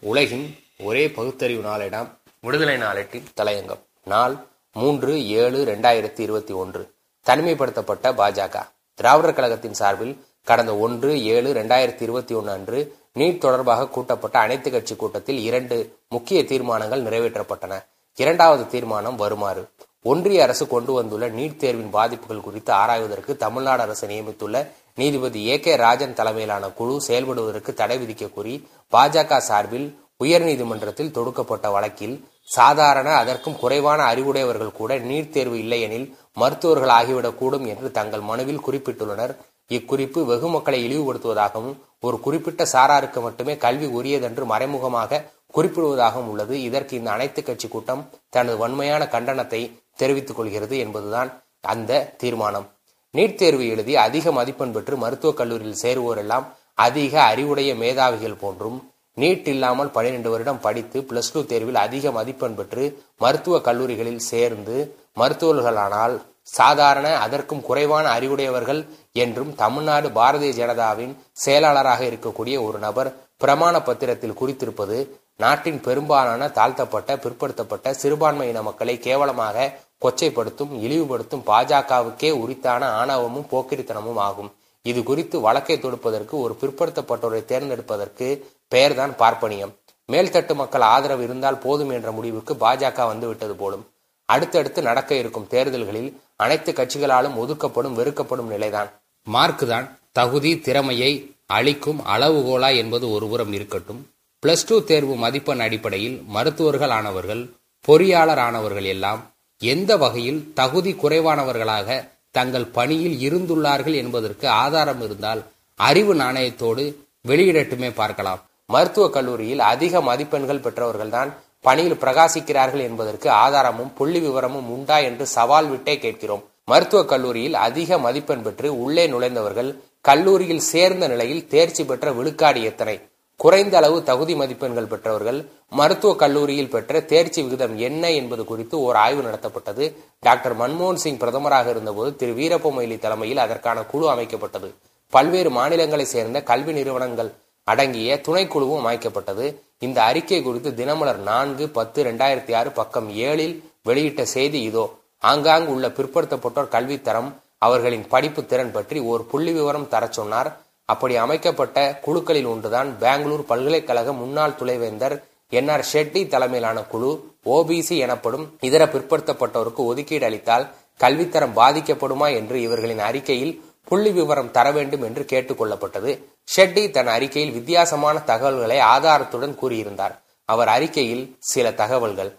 உலகின் ஒரே பகுத்தறிவு நாளிடம். விடுதலை நாளேட்டின் தலையங்கம். நாள் மூன்று ஏழு ரெண்டாயிரத்தி இருபத்தி ஒன்று. தனிமைப்படுத்தப்பட்ட பாஜக. திராவிடர் கழகத்தின் சார்பில் கடந்த ஒன்று ஏழு ரெண்டாயிரத்தி இருபத்தி ஒன்று அன்று நீட் தொடர்பாக கூட்டப்பட்ட அனைத்து கட்சி கூட்டத்தில் இரண்டு முக்கிய தீர்மானங்கள் நிறைவேற்றப்பட்டன. இரண்டாவது தீர்மானம் வருமாறு. ஒன்றிய அரசு கொண்டு வந்துள்ள நீட் தேர்வின் பாதிப்புகள் குறித்து ஆராய்வதற்கு தமிழ்நாடு அரசு நியமித்துள்ள நீதிபதி ஏ கே ராஜன் தலைமையிலான குழு செயல்படுவதற்கு தடை விதிக்க கோரி பாஜக சார்பில் உயர்நீதிமன்றத்தில் தொடுக்கப்பட்ட வழக்கில் சாதாரண அதற்கும் குறைவான அறிவுடையவர்கள் கூட நீட் தேர்வு இல்லையெனில் மருத்துவர்கள் ஆகிவிடக்கூடும் என்று தங்கள் மனுவில் குறிப்பிட்டுள்ளனர். இக்குறிப்பு வெகு மக்களை இழிவுபடுத்துவதாகவும் ஒரு குறிப்பிட்ட சாராருக்கு மட்டுமே கல்வி உரியதென்று மறைமுகமாக குறிப்பிடுவதாகவும் உள்ளது. இதற்கு இந்த அனைத்து கட்சி கூட்டம் தனது வன்மையான கண்டனத்தை தெரிவித்துக் கொள்கிறது என்பதுதான் அந்த தீர்மானம். நீட் தேர்வு எழுதி அதிக மதிப்பெண் பெற்று மருத்துவக் கல்லூரியில் சேருவோரெல்லாம் அதிக அறிவுடைய மேதாவிகள் போன்றும் நீட் இல்லாமல் பனிரெண்டு வருடம் படித்து பிளஸ் டூ தேர்வில் அதிக மதிப்பெண் பெற்று மருத்துவ கல்லூரிகளில் சேர்ந்து மருத்துவர்களானால் சாதாரண அதற்கும் குறைவான அறிவுடையவர்கள் என்றும் தமிழ்நாடு பாரதிய ஜனதாவின் செயலாளராக இருக்கக்கூடிய ஒரு நபர் பிரமாண பத்திரத்தில் குறித்திருப்பது நாட்டின் பெரும்பாலான தாழ்த்தப்பட்ட பிற்படுத்தப்பட்ட சிறுபான்மையின மக்களை கேவலமாக கொச்சைப்படுத்தும் இழிவுபடுத்தும் பாஜகவுக்கே உரித்தான ஆணவமும் போக்கிரித்தனமும் ஆகும். இது குறித்து வழக்கை தொடுப்பதற்கு ஒரு பிற்படுத்தப்பட்டோரை தேர்ந்தெடுப்பதற்கு பெயர்தான் பார்ப்பனியம். மேல்தட்டு மக்கள் ஆதரவு இருந்தால் போதும் என்ற முடிவுக்கு பாஜக வந்துவிட்டது போலும். அடுத்தடுத்து நடக்க இருக்கும் தேர்தல்களில் அனைத்து கட்சிகளாலும் ஒதுக்கப்படும் வெறுக்கப்படும் நிலைதான். மார்க் தான் தகுதி திறமையை அளிக்கும் அளவுகோலா என்பது ஒருபுறம் இருக்கட்டும். பிளஸ் டூ தேர்வு மதிப்பெண் அடிப்படையில் மருத்துவர்கள் ஆனவர்கள் பொறியாளர் ஆனவர்கள் எல்லாம் எந்த வகையில் தகுதி குறைவானவர்களாக தங்கள் பணியில் இருந்துள்ளார்கள் என்பதற்கு ஆதாரம் இருந்தால் அறிவு நாணயத்தோடு வெளியிடட்டுமே பார்க்கலாம். மருத்துவக் கல்லூரியில் அதிக மதிப்பெண்கள் பெற்றவர்கள்தான் பணியில் பிரகாசிக்கிறார்கள் என்பதற்கு ஆதாரமும் புள்ளி விவரமும் உண்டா என்று சவால் விட்டே கேட்கிறோம். மருத்துவக் கல்லூரியில் அதிக மதிப்பெண் பெற்று உள்ளே நுழைந்தவர்கள் கல்லூரியில் சேர்ந்த நிலையில் தேர்ச்சி பெற்ற விழுக்காடு எத்தனை? குறைந்த அளவு தகுதி மதிப்பெண்கள் பெற்றவர்கள் மருத்துவக் கல்லூரியில் பெற்ற தேர்ச்சி விகிதம் என்ன என்பது குறித்து ஓர் ஆய்வு நடத்தப்பட்டது. டாக்டர் மன்மோகன் சிங் பிரதமராக இருந்தபோது திரு வீரப்ப மொய்லி தலைமையில் அதற்கான குழு அமைக்கப்பட்டது. பல்வேறு மாநிலங்களை சேர்ந்த கல்வி நிறுவனங்கள் அடங்கிய துணைக்குழுவும் அமைக்கப்பட்டது. இந்த அறிக்கை குறித்து தினமலர் நான்கு பத்து இரண்டாயிரத்தி ஆறு பக்கம் ஏழில் வெளியிட்ட செய்தி இதோ. ஆங்காங்கு உள்ள பிற்படுத்தப்பட்டோர் கல்வித்தரம் அவர்களின் படிப்பு திறன் பற்றி ஓர் புள்ளி விவரம் தர சொன்னார். அப்படி அமைக்கப்பட்ட குழுக்களில் ஒன்றுதான் பெங்களூர் பல்கலைக்கழக முன்னாள் துணைவேந்தர் என் ஆர் ஷெட்டி தலைமையிலான குழு ஓபிசி எனப்படும் இதர பிற்படுத்தப்பட்டோருக்கு ஒதுக்கீடு அளித்தால் கல்வித்தரம் பாதிக்கப்படுமா என்று இவர்களின் அறிக்கையில் புள்ளி விவரம் தர வேண்டும் என்று கேட்டுக்கொள்ளப்பட்டது ஷெட்டி தன் அறிக்கையில் வித்தியாசமான தகவல்களை ஆதாரத்துடன் கூறியிருந்தார். அவர் அறிக்கையில் சில தகவல்கள்.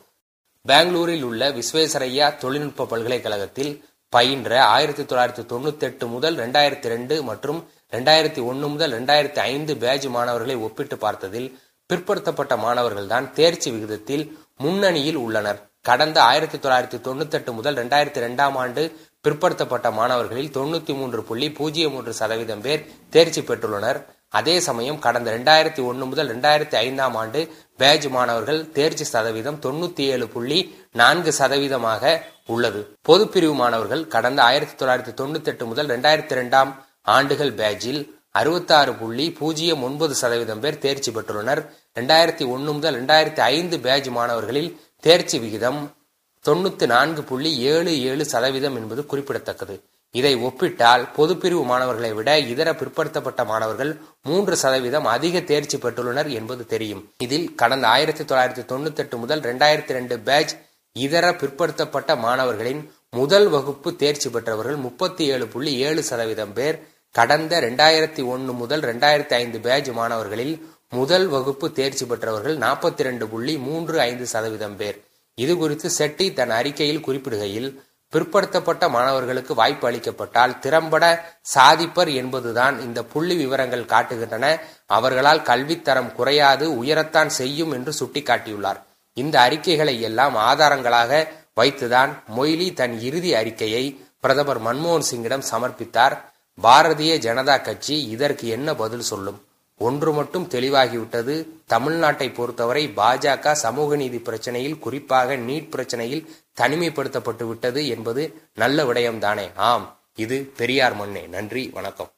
பெங்களூரில் உள்ள விஸ்வேஸ்வரையா தொழில்நுட்ப பல்கலைக்கழகத்தில் பயின்ற ஆயிரத்தி தொள்ளாயிரத்தி தொண்ணூத்தி எட்டு முதல் ரெண்டாயிரத்தி ரெண்டு மற்றும் ரெண்டாயிரத்தி ஒன்று முதல் ரெண்டாயிரத்தி ஐந்து பேஜ் மாணவர்களை ஒப்பிட்டு பார்த்ததில் பிற்படுத்தப்பட்ட மாணவர்கள்தான் தேர்ச்சி விகிதத்தில் முன்னணியில் உள்ளனர். கடந்த ஆயிரத்தி தொள்ளாயிரத்தி தொண்ணூத்தி எட்டு முதல் ரெண்டாயிரத்தி ரெண்டாம் ஆண்டு பிற்படுத்தப்பட்ட மாணவர்களில் தொண்ணூத்தி மூன்று புள்ளி பூஜ்ஜியம் மூன்று சதவீதம் பேர் தேர்ச்சி பெற்றுள்ளனர். அதே சமயம் கடந்த ரெண்டாயிரத்தி ஒன்று முதல் ரெண்டாயிரத்தி ஐந்தாம் ஆண்டு பேஜ் மாணவர்கள் தேர்ச்சி சதவீதம் தொண்ணூத்தி ஏழு புள்ளி நான்கு சதவீதமாக உள்ளது. பொதுப்பிரிவு மாணவர்கள் கடந்த ஆயிரத்தி தொள்ளாயிரத்தி தொண்ணூத்தி எட்டு முதல் ரெண்டாயிரத்தி ரெண்டாம் ஆண்டுகள் பேஜில் அறுபத்தாறு புள்ளி பூஜ்ஜியம் ஒன்பது சதவீதம் பேர் தேர்ச்சி பெற்றுள்ளனர். ரெண்டாயிரத்தி ஒன்று முதல் ரெண்டாயிரத்தி ஐந்து பேஜ் மாணவர்களில் தேர்ச்சி விகிதம் தொண்ணூத்தி நான்கு புள்ளி ஏழு ஏழு சதவீதம் என்பது குறிப்பிடத்தக்கது. இதை ஒப்பிட்டால் பொதுப்பிரிவு மாணவர்களை விட இதர பிற்படுத்தப்பட்ட மாணவர்கள் மூன்று சதவீதம் அதிக தேர்ச்சி பெற்றுள்ளனர் என்பது தெரியும். இதில் கடந்த ஆயிரத்தி தொள்ளாயிரத்தி தொண்ணூத்தி எட்டு முதல் ரெண்டாயிரத்தி ரெண்டு பேட்ச் இதர பிற்படுத்தப்பட்ட மாணவர்களின் முதல் வகுப்பு தேர்ச்சி பெற்றவர்கள் முப்பத்தி ஏழு புள்ளி ஏழு சதவீதம் பேர். கடந்த ரெண்டாயிரத்தி ஒன்று முதல் ரெண்டாயிரத்தி ஐந்து பேட்ச் மாணவர்களில் முதல் வகுப்பு தேர்ச்சி பெற்றவர்கள் நாற்பத்தி ரெண்டு புள்ளி மூன்று ஐந்து சதவீதம் பேர். இது குறித்து செட்டி தன் அறிக்கையில் குறிப்பிடுகையில் பிற்படுத்தப்பட்ட மாணவர்களுக்கு வாய்ப்பு அளிக்கப்பட்டால் திறம்பட சாதிப்பர் என்பதுதான் இந்த புள்ளி விவரங்கள் காட்டுகின்றன. அவர்களால் கல்வித்தரம் குறையாது உயரத்தான் செய்யும் என்று சுட்டிக்காட்டியுள்ளார். இந்த அறிக்கைகளை எல்லாம் ஆதாரங்களாக வைத்துதான் மொய்லி தன் இறுதி அறிக்கையை பிரதமர் மன்மோகன் சிங்கிடம் சமர்ப்பித்தார். பாரதிய ஜனதா கட்சி இதற்கு என்ன பதில் சொல்லும்? ஒன்று மட்டும் தெளிவாகிவிட்டது. தமிழ்நாட்டை பொறுத்தவரை பாஜக சமூக நீதி பிரச்சனையில் குறிப்பாக நீட் பிரச்சனையில் தனிமைப்படுத்தப்பட்டு விட்டது என்பது நல்ல விடயம்தானே. ஆம் இது பெரியார் மண்ணே. நன்றி வணக்கம்.